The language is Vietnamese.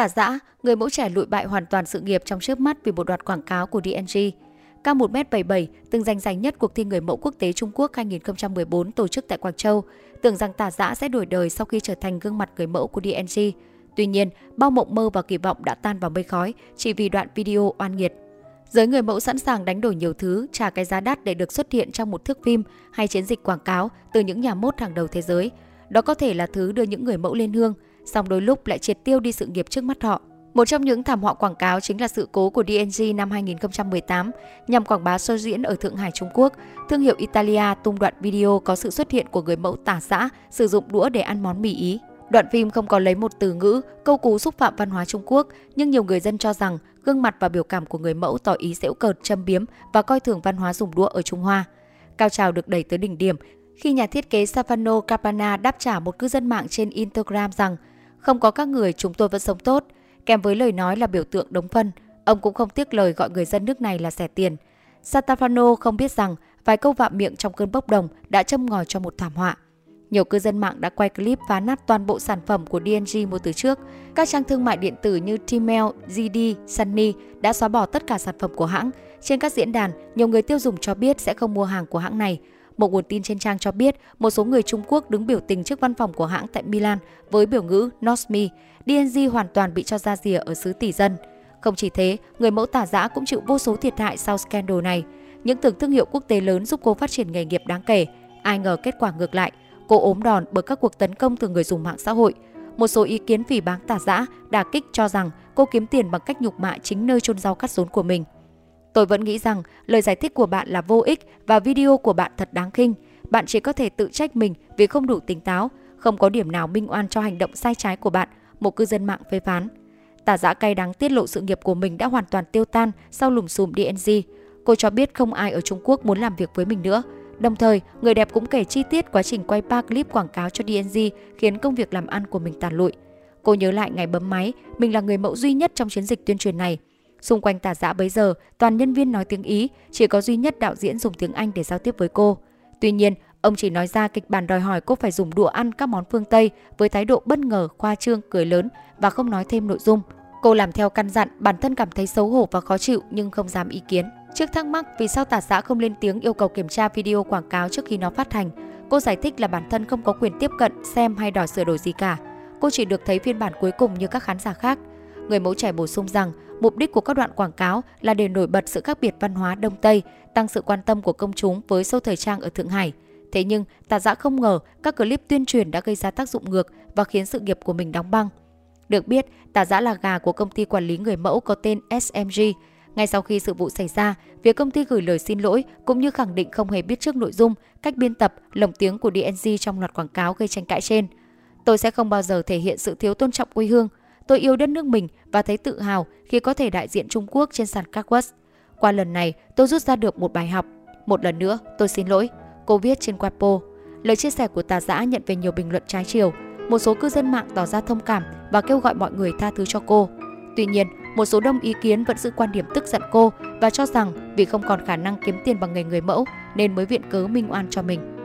Tả giã, người mẫu trẻ lụi bại hoàn toàn sự nghiệp trong trước mắt vì một loạt quảng cáo của DNG. Cao 1m77, từng giành giải nhất cuộc thi người mẫu quốc tế Trung Quốc 2014 tổ chức tại Quảng Châu, tưởng rằng tả giã sẽ đổi đời sau khi trở thành gương mặt người mẫu của DNG. Tuy nhiên, bao mộng mơ và kỳ vọng đã tan vào mây khói chỉ vì đoạn video oan nghiệt. Giới người mẫu sẵn sàng đánh đổi nhiều thứ, trả cái giá đắt để được xuất hiện trong một thước phim hay chiến dịch quảng cáo từ những nhà mốt hàng đầu thế giới. Đó có thể là thứ đưa những người mẫu lên hương, song đôi lúc lại triệt tiêu đi sự nghiệp trước mắt họ. Một trong những thảm họa quảng cáo chính là sự cố của DNG năm 2018 nhằm quảng bá show diễn ở Thượng Hải Trung Quốc. Thương hiệu Italia tung đoạn video có sự xuất hiện của người mẫu tả xã sử dụng đũa để ăn món mì Ý. Đoạn phim không có lấy một từ ngữ, câu cú xúc phạm văn hóa Trung Quốc, nhưng nhiều người dân cho rằng gương mặt và biểu cảm của người mẫu tỏ ý giễu cợt, châm biếm và coi thường văn hóa dùng đũa ở Trung Hoa. Cao trào được đẩy tới đỉnh điểm khi nhà thiết kế Stefano Capana đáp trả một cư dân mạng trên Instagram rằng không có các người chúng tôi vẫn sống tốt, kèm với lời nói là biểu tượng đống phân. Ông cũng không tiếc lời gọi người dân nước này là rẻ tiền. Santafano không biết rằng vài câu vạm miệng trong cơn bốc đồng đã châm ngòi cho một thảm họa. Nhiều cư dân mạng đã quay clip phá nát toàn bộ sản phẩm của DNG mua từ trước. Các trang thương mại điện tử như Tmall, GD, Sunny đã xóa bỏ tất cả sản phẩm của hãng. Trên các diễn đàn, nhiều người tiêu dùng cho biết sẽ không mua hàng của hãng này. Một nguồn tin trên trang cho biết một số người Trung Quốc đứng biểu tình trước văn phòng của hãng tại Milan với biểu ngữ Not me. DNG hoàn toàn bị cho ra rìa ở xứ tỷ dân. Không chỉ thế, người mẫu tả giã cũng chịu vô số thiệt hại sau scandal này. Những tưởng thương hiệu quốc tế lớn giúp cô phát triển nghề nghiệp đáng kể. Ai ngờ kết quả ngược lại, Cô ốm đòn bởi các cuộc tấn công từ người dùng mạng xã hội. Một số ý kiến phỉ báng tả giã, đả kích cho rằng cô kiếm tiền bằng cách nhục mạ chính nơi chôn rau cắt rốn của mình. Tôi vẫn nghĩ rằng lời giải thích của bạn là vô ích và video của bạn thật đáng khinh. Bạn chỉ có thể tự trách mình vì không đủ tỉnh táo, không có điểm nào minh oan cho hành động sai trái của bạn, một cư dân mạng phê phán. Tả giã cay đắng tiết lộ sự nghiệp của mình đã hoàn toàn tiêu tan sau lùm xùm DNG. Cô cho biết không ai ở Trung Quốc muốn làm việc với mình nữa. Đồng thời, người đẹp cũng kể chi tiết quá trình quay ba clip quảng cáo cho DNG khiến công việc làm ăn của mình tàn lụi. Cô nhớ lại ngày bấm máy, mình là người mẫu duy nhất trong chiến dịch tuyên truyền này. Xung quanh tả giã bấy giờ, toàn nhân viên nói tiếng Ý, chỉ có duy nhất đạo diễn dùng tiếng Anh để giao tiếp với cô. Tuy nhiên, ông chỉ nói ra kịch bản đòi hỏi cô phải dùng đũa ăn các món phương Tây với thái độ bất ngờ, khoa trương, cười lớn và không nói thêm nội dung. Cô làm theo căn dặn, bản thân cảm thấy xấu hổ và khó chịu nhưng không dám ý kiến. Trước thắc mắc vì sao tả xã không lên tiếng yêu cầu kiểm tra video quảng cáo trước khi nó phát hành, cô giải thích là bản thân không có quyền tiếp cận, xem hay đòi sửa đổi gì cả. Cô chỉ được thấy phiên bản cuối cùng như các khán giả khác. Người mẫu trẻ bổ sung rằng mục đích của các đoạn quảng cáo là để nổi bật sự khác biệt văn hóa Đông Tây, tăng sự quan tâm của công chúng với sâu thời trang ở Thượng Hải. Thế nhưng, tả giã không ngờ các clip tuyên truyền đã gây ra tác dụng ngược và khiến sự nghiệp của mình đóng băng. Được biết, tả giã là gà của công ty quản lý người mẫu có tên SMG, ngay sau khi sự vụ xảy ra, phía công ty gửi lời xin lỗi cũng như khẳng định không hề biết trước nội dung, cách biên tập, lồng tiếng của DNG trong loạt quảng cáo gây tranh cãi trên. Tôi sẽ không bao giờ thể hiện sự thiếu tôn trọng quê hương. Tôi yêu đất nước mình và thấy tự hào khi có thể đại diện Trung Quốc trên sàn Catwalk. Qua lần này, tôi rút ra được một bài học. Một lần nữa, tôi xin lỗi. Cô viết trên Weibo. Lời chia sẻ của tà giã nhận về nhiều bình luận trái chiều. Một số cư dân mạng tỏ ra thông cảm và kêu gọi mọi người tha thứ cho cô. Tuy nhiên, một số đông ý kiến vẫn giữ quan điểm tức giận cô và cho rằng vì không còn khả năng kiếm tiền bằng nghề người mẫu nên mới viện cớ minh oan cho mình.